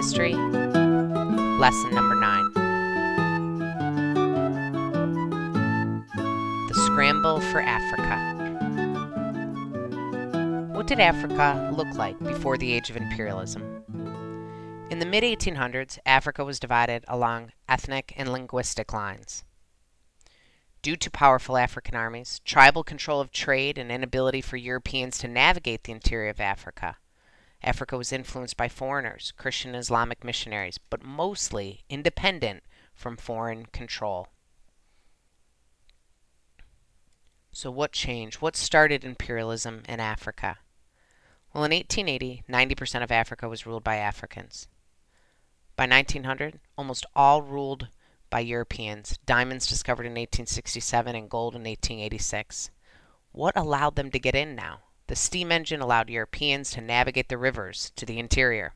History, Lesson Number 9 The Scramble for Africa. What did Africa look like before the age of imperialism? In the mid 1800s, Africa was divided along ethnic and linguistic lines. Due to powerful African armies, tribal control of trade, and inability for Europeans to navigate the interior of Africa, Africa was influenced by foreigners, Christian and Islamic missionaries, but mostly independent from foreign control. So, what changed? What started imperialism in Africa? Well, in 1880, 90% of Africa was ruled by Africans. By 1900, almost all ruled by Europeans, diamonds discovered in 1867 and gold in 1886. What allowed them to get in now? The steam engine allowed Europeans to navigate the rivers to the interior.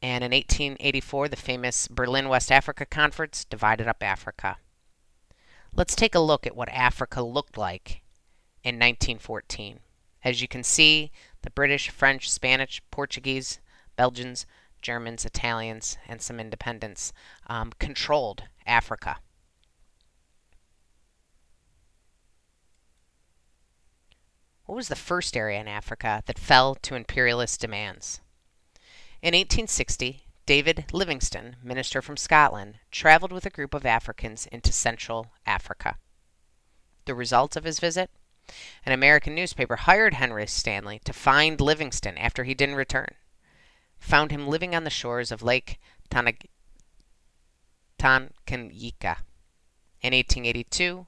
And in 1884, the famous Berlin West Africa Conference divided up Africa. Let's take a look at what Africa looked like in 1914. As you can see, the British, French, Spanish, Portuguese, Belgians, Germans, Italians, and some independents um, controlled Africa. What was the first area in Africa that fell to imperialist demands? In 1860, David Livingstone, minister from Scotland, traveled with a group of Africans into Central Africa. The result of his visit? An American newspaper hired Henry Stanley to find Livingstone after he didn't return. Found him living on the shores of Lake Tanganyika. In 1882,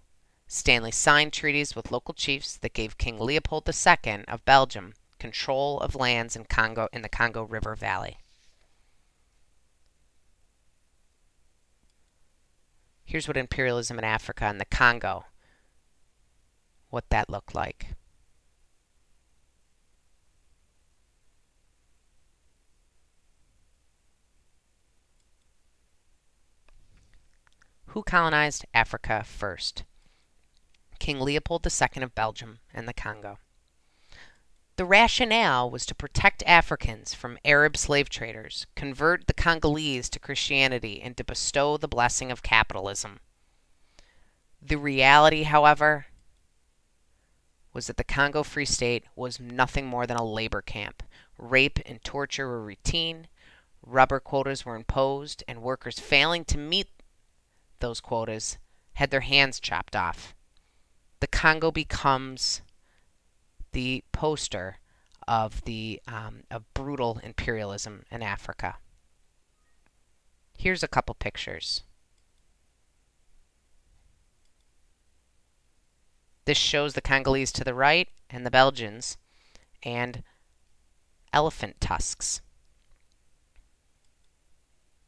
Stanley signed treaties with local chiefs that gave King Leopold II of Belgium control of lands in Congo in the Congo River Valley. Here's what imperialism in Africa and the Congo what that looked like. Who colonized Africa first? King Leopold II of Belgium and the Congo. The rationale was to protect Africans from Arab slave traders, convert the Congolese to Christianity, and to bestow the blessing of capitalism. The reality, however, was that the Congo Free State was nothing more than a labor camp. Rape and torture were routine, rubber quotas were imposed, and workers failing to meet those quotas had their hands chopped off the Congo becomes the poster of the um, of brutal imperialism in Africa. Here's a couple pictures. This shows the Congolese to the right and the Belgians and elephant tusks.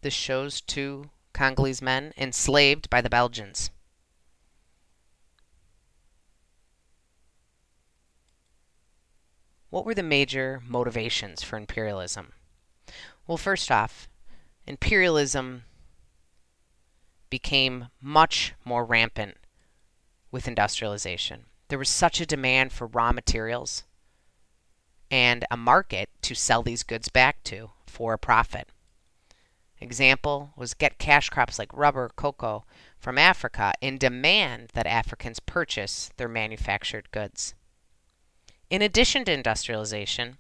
This shows two Congolese men enslaved by the Belgians. What were the major motivations for imperialism? Well, first off, imperialism became much more rampant with industrialization. There was such a demand for raw materials and a market to sell these goods back to for a profit. Example was get cash crops like rubber, cocoa from Africa and demand that Africans purchase their manufactured goods. In addition to industrialization,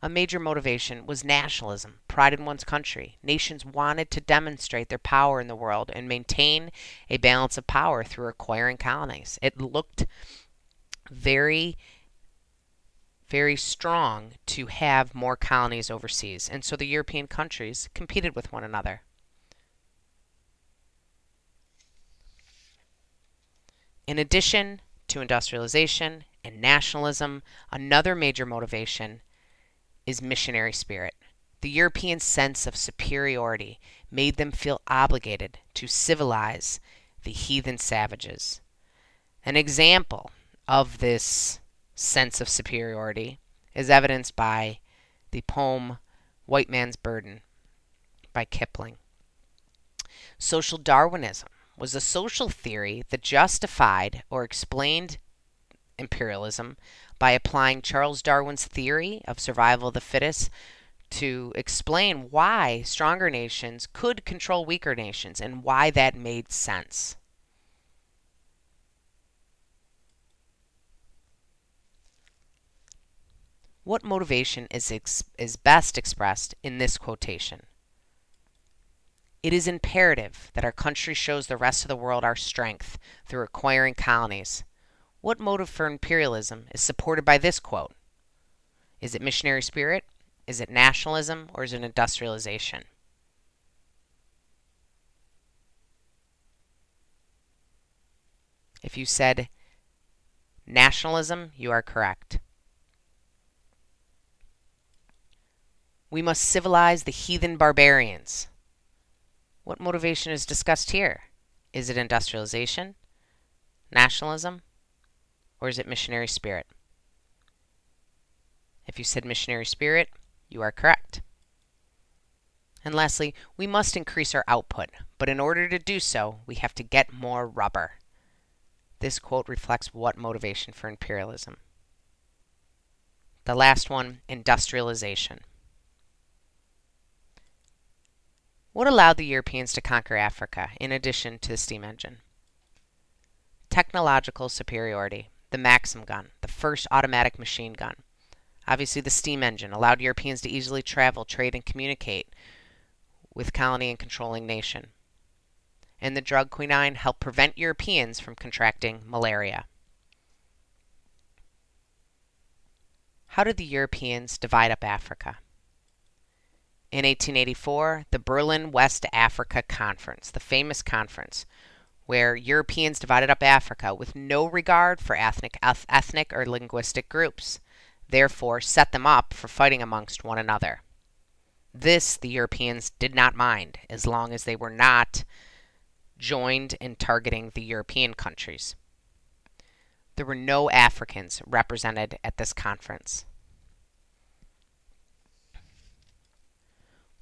a major motivation was nationalism, pride in one's country. Nations wanted to demonstrate their power in the world and maintain a balance of power through acquiring colonies. It looked very, very strong to have more colonies overseas, and so the European countries competed with one another. In addition to industrialization and nationalism, another major motivation is missionary spirit. The European sense of superiority made them feel obligated to civilize the heathen savages. An example of this sense of superiority is evidenced by the poem White Man's Burden by Kipling. Social Darwinism was a social theory that justified or explained imperialism by applying Charles Darwin's theory of survival of the fittest to explain why stronger nations could control weaker nations and why that made sense. What motivation is, is best expressed in this quotation? It is imperative that our country shows the rest of the world our strength through acquiring colonies. What motive for imperialism is supported by this quote? Is it missionary spirit? Is it nationalism? Or is it industrialization? If you said nationalism, you are correct. We must civilize the heathen barbarians. What motivation is discussed here? Is it industrialization, nationalism, or is it missionary spirit? If you said missionary spirit, you are correct. And lastly, we must increase our output, but in order to do so, we have to get more rubber. This quote reflects what motivation for imperialism? The last one, industrialization. What allowed the Europeans to conquer Africa, in addition to the steam engine? Technological superiority, the Maxim gun, the first automatic machine gun. Obviously, the steam engine allowed Europeans to easily travel, trade, and communicate with colony and controlling nation. And the drug quinine helped prevent Europeans from contracting malaria. How did the Europeans divide up Africa? In 1884, the Berlin West Africa Conference, the famous conference, where Europeans divided up Africa with no regard for ethnic, ethnic or linguistic groups, therefore set them up for fighting amongst one another. This the Europeans did not mind, as long as they were not joined in targeting the European countries. There were no Africans represented at this conference.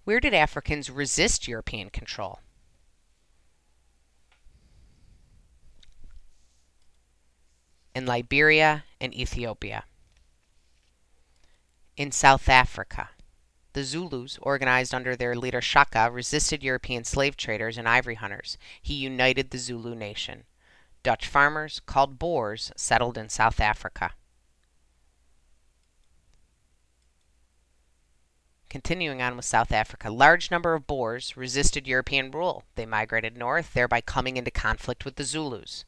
Where did Africans resist European control? In Liberia and Ethiopia. In South Africa, the Zulus, organized under their leader Shaka, resisted European slave traders and ivory hunters. He united the Zulu nation. Dutch farmers, called Boers, settled in South Africa. Continuing on with South Africa, large number of Boers resisted European rule. They migrated north, thereby coming into conflict with the Zulus.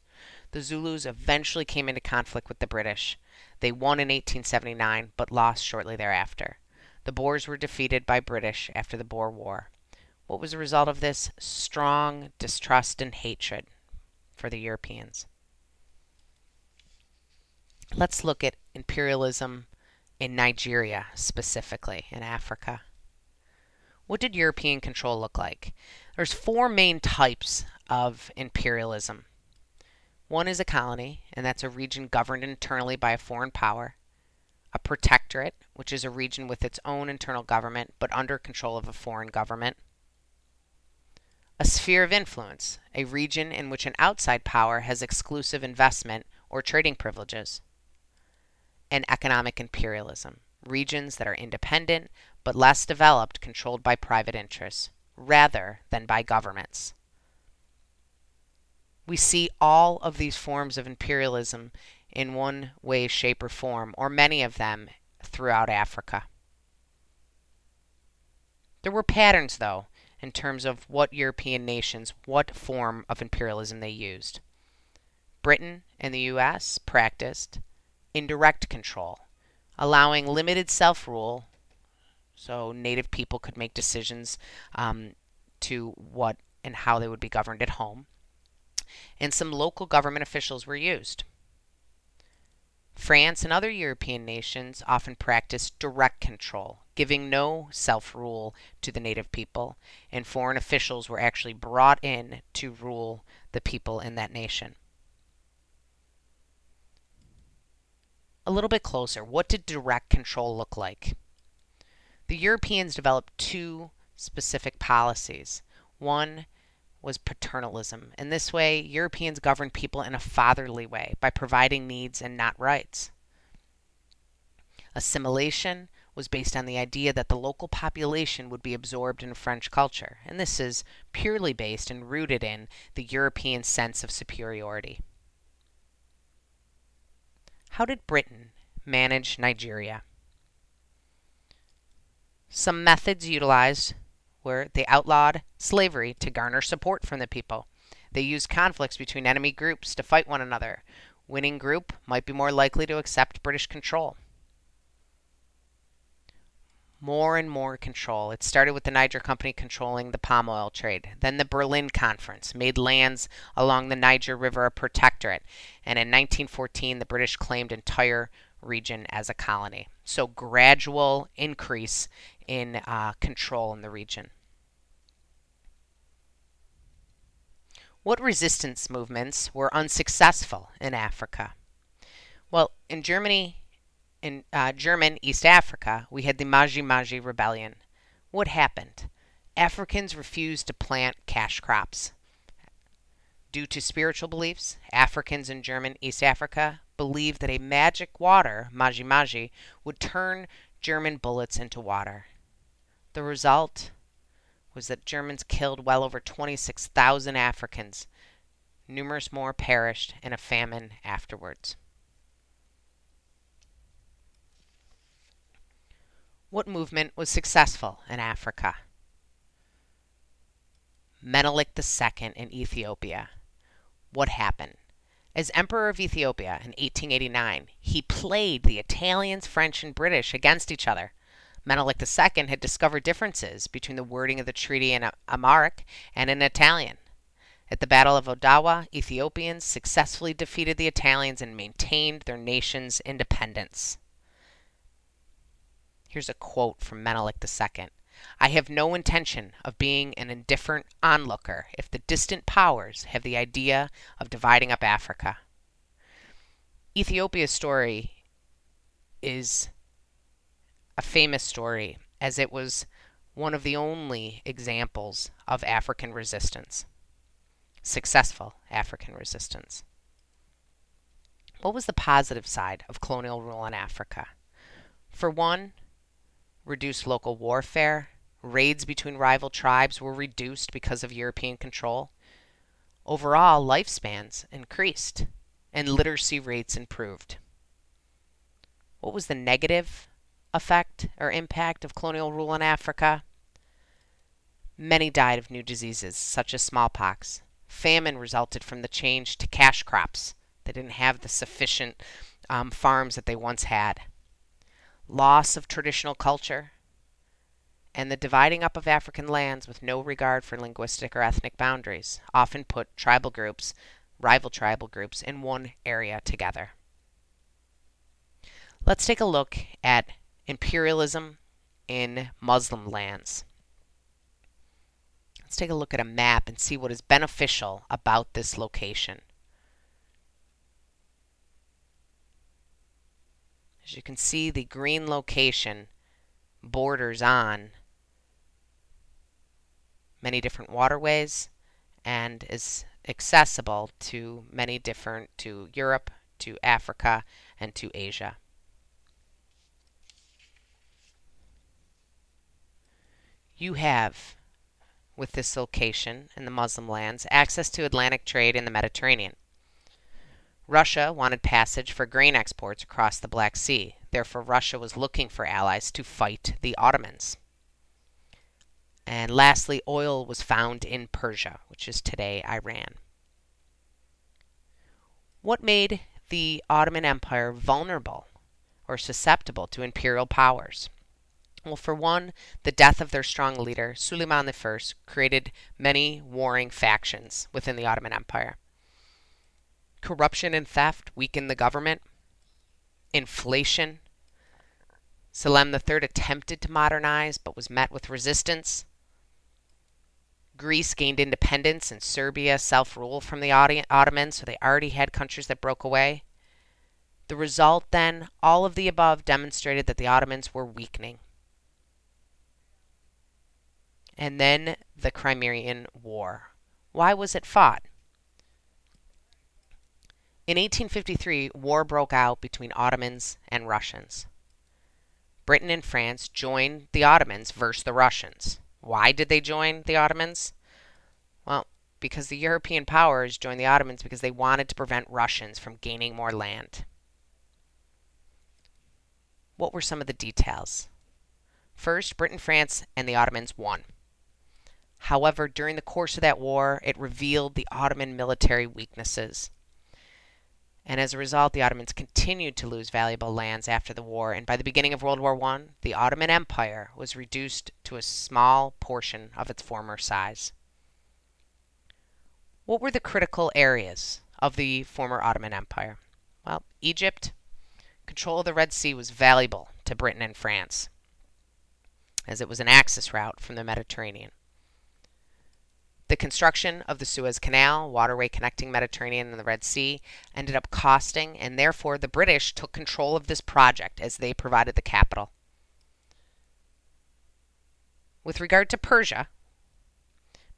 The Zulus eventually came into conflict with the British. They won in 1879, but lost shortly thereafter. The Boers were defeated by British after the Boer War. What was the result of this? Strong distrust and hatred for the Europeans. Let's look at imperialism in Nigeria, specifically in Africa. What did European control look like? There's four main types of imperialism. One is a colony, and that's a region governed internally by a foreign power. A protectorate, which is a region with its own internal government but under control of a foreign government. A sphere of influence, a region in which an outside power has exclusive investment or trading privileges and economic imperialism, regions that are independent but less developed, controlled by private interests rather than by governments. We see all of these forms of imperialism in one way, shape, or form, or many of them throughout Africa. There were patterns, though, in terms of what European nations, what form of imperialism they used. Britain and the US practiced indirect control, allowing limited self rule so native people could make decisions um, to what and how they would be governed at home. And some local government officials were used. France and other European nations often practiced direct control, giving no self rule to the native people, and foreign officials were actually brought in to rule the people in that nation. a little bit closer, what did direct control look like? The Europeans developed two specific policies. One was paternalism. In this way, Europeans governed people in a fatherly way by providing needs and not rights. Assimilation was based on the idea that the local population would be absorbed in French culture, and this is purely based and rooted in the European sense of superiority. How did Britain manage Nigeria? Some methods utilized were they outlawed slavery to garner support from the people. They used conflicts between enemy groups to fight one another. Winning group might be more likely to accept British control more and more control. It started with the Niger Company controlling the palm oil trade. Then the Berlin Conference made lands along the Niger River a protectorate. And in 1914, the British claimed entire region as a colony. So gradual increase in uh, control in the region. What resistance movements were unsuccessful in Africa? Well, in Germany in uh, German East Africa, we had the Maji Maji Rebellion. What happened? Africans refused to plant cash crops. Due to spiritual beliefs, Africans in German East Africa believed that a magic water, Maji Maji, would turn German bullets into water. The result was that Germans killed well over 26,000 Africans. Numerous more perished in a famine afterwards. What movement was successful in Africa? Menelik II in Ethiopia. What happened? As Emperor of Ethiopia in 1889, he played the Italians, French, and British against each other. Menelik II had discovered differences between the wording of the treaty in Amharic and in Italian. At the Battle of Adowa, Ethiopians successfully defeated the Italians and maintained their nation's independence. Here's a quote from Menelik II. I have no intention of being an indifferent onlooker if the distant powers have the idea of dividing up Africa. Ethiopia's story is a famous story as it was one of the only examples of African resistance, successful African resistance. What was the positive side of colonial rule in Africa? For one, reduced local warfare. Raids between rival tribes were reduced because of European control. Overall, lifespans increased and literacy rates improved. What was the negative effect or impact of colonial rule in Africa? Many died of new diseases, such as smallpox. Famine resulted from the change to cash crops. They didn't have the sufficient um, farms that they once had loss of traditional culture, and the dividing up of African lands with no regard for linguistic or ethnic boundaries often put tribal groups, rival tribal groups, in one area together. Let's take a look at imperialism in Muslim lands. Let's take a look at a map and see what is beneficial about this location. You can see, the green location borders on many different waterways and is accessible to many different, to Europe, to Africa, and to Asia. You have, with this location in the Muslim lands, access to Atlantic trade in the Mediterranean. Russia wanted passage for grain exports across the Black Sea. Therefore, Russia was looking for allies to fight the Ottomans. And lastly, oil was found in Persia, which is today Iran. What made the Ottoman Empire vulnerable or susceptible to imperial powers? Well, for one, the death of their strong leader, Suleiman I, created many warring factions within the Ottoman Empire. Corruption and theft weakened the government. Inflation. Selim III attempted to modernize but was met with resistance. Greece gained independence and Serbia self rule from the Ottomans, so they already had countries that broke away. The result, then, all of the above demonstrated that the Ottomans were weakening. And then the Crimean War. Why was it fought? In 1853, war broke out between Ottomans and Russians. Britain and France joined the Ottomans versus the Russians. Why did they join the Ottomans? Well, because the European powers joined the Ottomans because they wanted to prevent Russians from gaining more land. What were some of the details? First, Britain, France, and the Ottomans won. However, during the course of that war, it revealed the Ottoman military weaknesses. And as a result, the Ottomans continued to lose valuable lands after the war, and by the beginning of World War I, the Ottoman Empire was reduced to a small portion of its former size. What were the critical areas of the former Ottoman Empire? Well, Egypt, control of the Red Sea was valuable to Britain and France, as it was an access route from the Mediterranean. The construction of the Suez Canal, waterway connecting Mediterranean and the Red Sea, ended up costing, and therefore the British took control of this project as they provided the capital. With regard to Persia,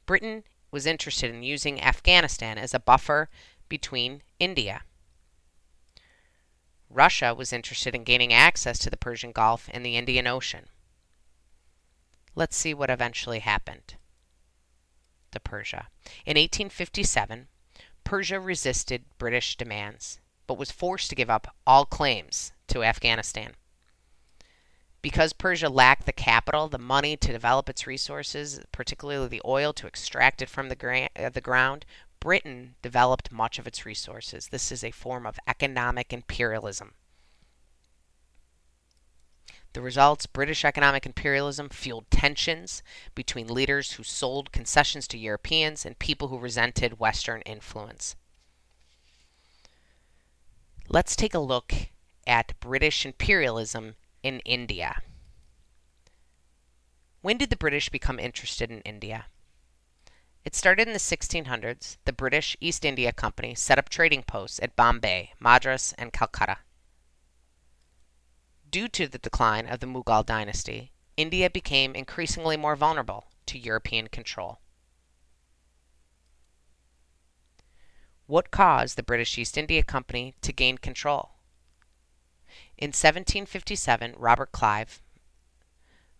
Britain was interested in using Afghanistan as a buffer between India. Russia was interested in gaining access to the Persian Gulf and the Indian Ocean. Let's see what eventually happened to Persia. In 1857, Persia resisted British demands, but was forced to give up all claims to Afghanistan. Because Persia lacked the capital, the money to develop its resources, particularly the oil to extract it from the, gra- uh, the ground, Britain developed much of its resources. This is a form of economic imperialism. The results British economic imperialism fueled tensions between leaders who sold concessions to Europeans and people who resented Western influence. Let's take a look at British imperialism in India. When did the British become interested in India? It started in the 1600s. The British East India Company set up trading posts at Bombay, Madras, and Calcutta. Due to the decline of the Mughal dynasty, India became increasingly more vulnerable to European control. What caused the British East India Company to gain control? In 1757, Robert Clive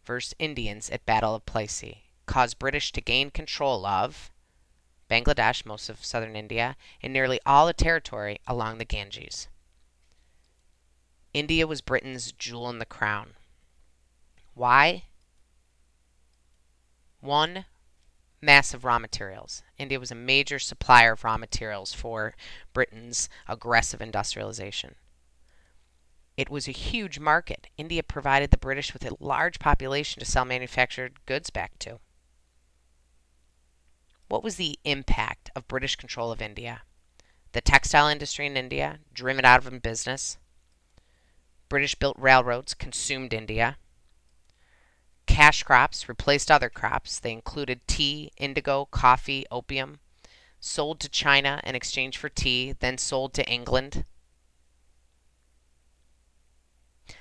versus Indians at Battle of Plassey caused British to gain control of Bangladesh, most of southern India, and nearly all the territory along the Ganges. India was Britain's jewel in the crown. Why? One, massive raw materials. India was a major supplier of raw materials for Britain's aggressive industrialization. It was a huge market. India provided the British with a large population to sell manufactured goods back to. What was the impact of British control of India? The textile industry in India, driven out of business. British built railroads consumed India. Cash crops replaced other crops. They included tea, indigo, coffee, opium, sold to China in exchange for tea, then sold to England.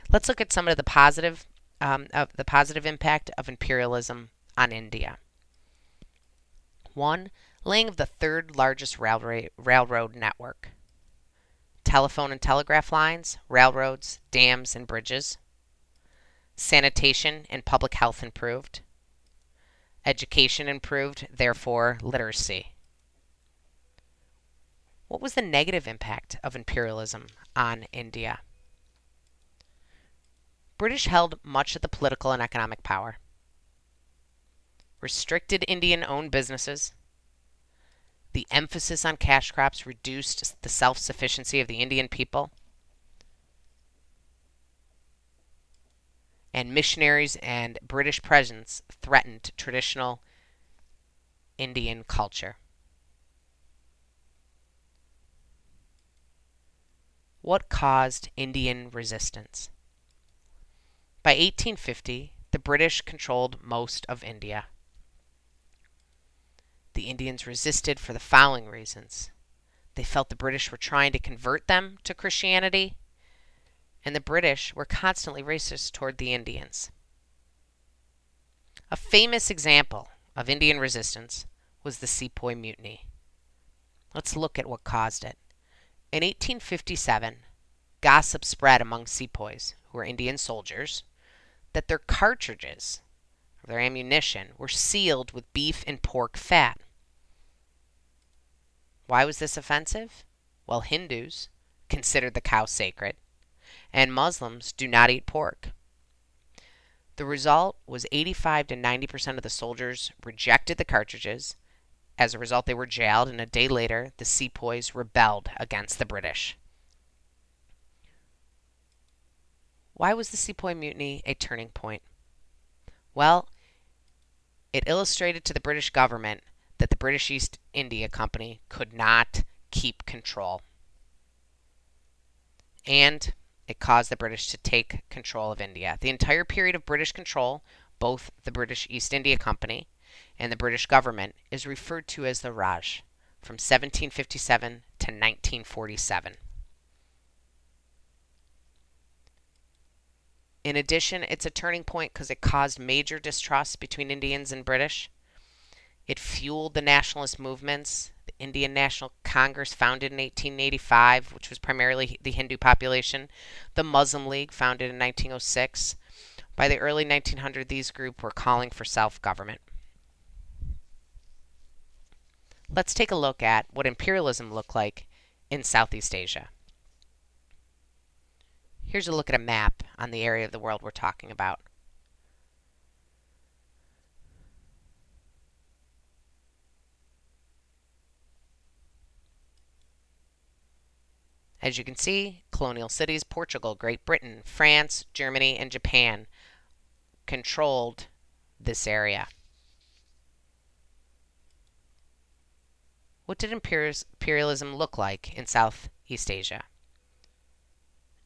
Let's look at some of the positive um, of the positive impact of imperialism on India. One, laying of the third largest railroad, railroad network. Telephone and telegraph lines, railroads, dams, and bridges. Sanitation and public health improved. Education improved, therefore, literacy. What was the negative impact of imperialism on India? British held much of the political and economic power, restricted Indian owned businesses. The emphasis on cash crops reduced the self sufficiency of the Indian people. And missionaries and British presence threatened traditional Indian culture. What caused Indian resistance? By 1850, the British controlled most of India. The Indians resisted for the following reasons. They felt the British were trying to convert them to Christianity, and the British were constantly racist toward the Indians. A famous example of Indian resistance was the Sepoy Mutiny. Let's look at what caused it. In 1857, gossip spread among sepoys, who were Indian soldiers, that their cartridges, their ammunition, were sealed with beef and pork fat. Why was this offensive? Well, Hindus considered the cow sacred, and Muslims do not eat pork. The result was 85 to 90% of the soldiers rejected the cartridges. As a result, they were jailed, and a day later, the sepoys rebelled against the British. Why was the Sepoy Mutiny a turning point? Well, it illustrated to the British government that the British East India Company could not keep control. And it caused the British to take control of India. The entire period of British control, both the British East India Company and the British government, is referred to as the Raj from 1757 to 1947. In addition, it's a turning point because it caused major distrust between Indians and British. It fueled the nationalist movements. The Indian National Congress, founded in 1885, which was primarily the Hindu population. The Muslim League, founded in 1906. By the early 1900s, these groups were calling for self government. Let's take a look at what imperialism looked like in Southeast Asia. Here's a look at a map on the area of the world we're talking about. As you can see, colonial cities, Portugal, Great Britain, France, Germany, and Japan controlled this area. What did imperialism look like in Southeast Asia?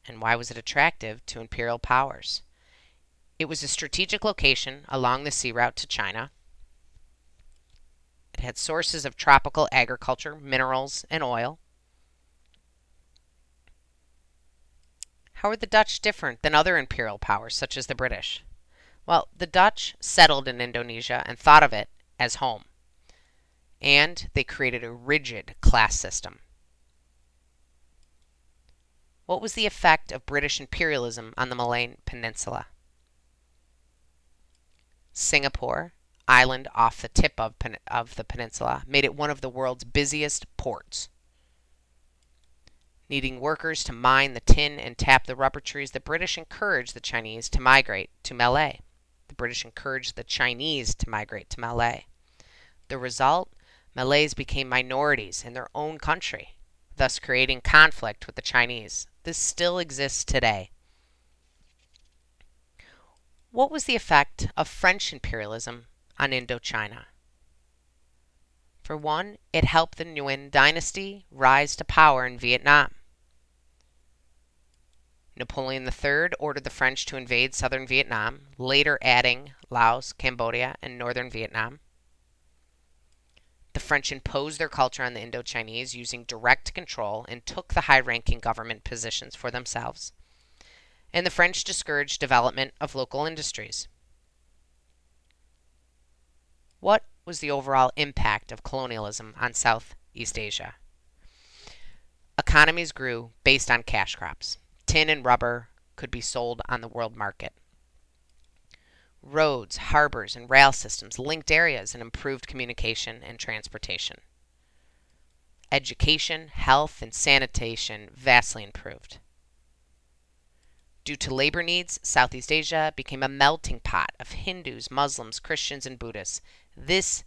And why was it attractive to imperial powers? It was a strategic location along the sea route to China. It had sources of tropical agriculture, minerals, and oil. How were the Dutch different than other imperial powers, such as the British? Well, the Dutch settled in Indonesia and thought of it as home. And they created a rigid class system. What was the effect of British imperialism on the Malay Peninsula? Singapore, island off the tip of, of the peninsula, made it one of the world's busiest ports. Needing workers to mine the tin and tap the rubber trees, the British encouraged the Chinese to migrate to Malay. The British encouraged the Chinese to migrate to Malay. The result Malays became minorities in their own country, thus creating conflict with the Chinese. This still exists today. What was the effect of French imperialism on Indochina? For one, it helped the Nguyen dynasty rise to power in Vietnam. Napoleon III ordered the French to invade southern Vietnam, later adding Laos, Cambodia, and northern Vietnam. The French imposed their culture on the Indochinese using direct control and took the high ranking government positions for themselves. And the French discouraged development of local industries. What was the overall impact of colonialism on Southeast Asia? Economies grew based on cash crops. Tin and rubber could be sold on the world market. Roads, harbors, and rail systems linked areas and improved communication and transportation. Education, health, and sanitation vastly improved. Due to labor needs, Southeast Asia became a melting pot of Hindus, Muslims, Christians, and Buddhists. This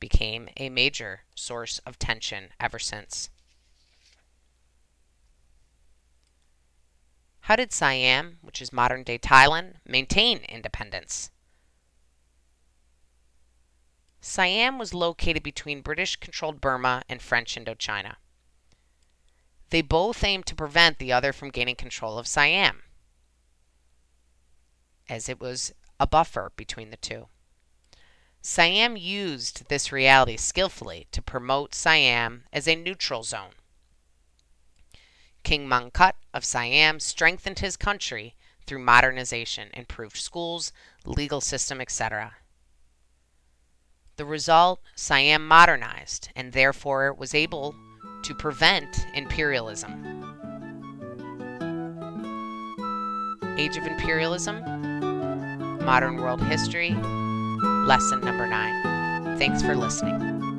became a major source of tension ever since. How did Siam, which is modern day Thailand, maintain independence? Siam was located between British controlled Burma and French Indochina. They both aimed to prevent the other from gaining control of Siam, as it was a buffer between the two. Siam used this reality skillfully to promote Siam as a neutral zone. King Mongkut of Siam strengthened his country through modernization, improved schools, legal system, etc. The result, Siam modernized and therefore was able to prevent imperialism. Age of Imperialism Modern World History, Lesson Number 9. Thanks for listening.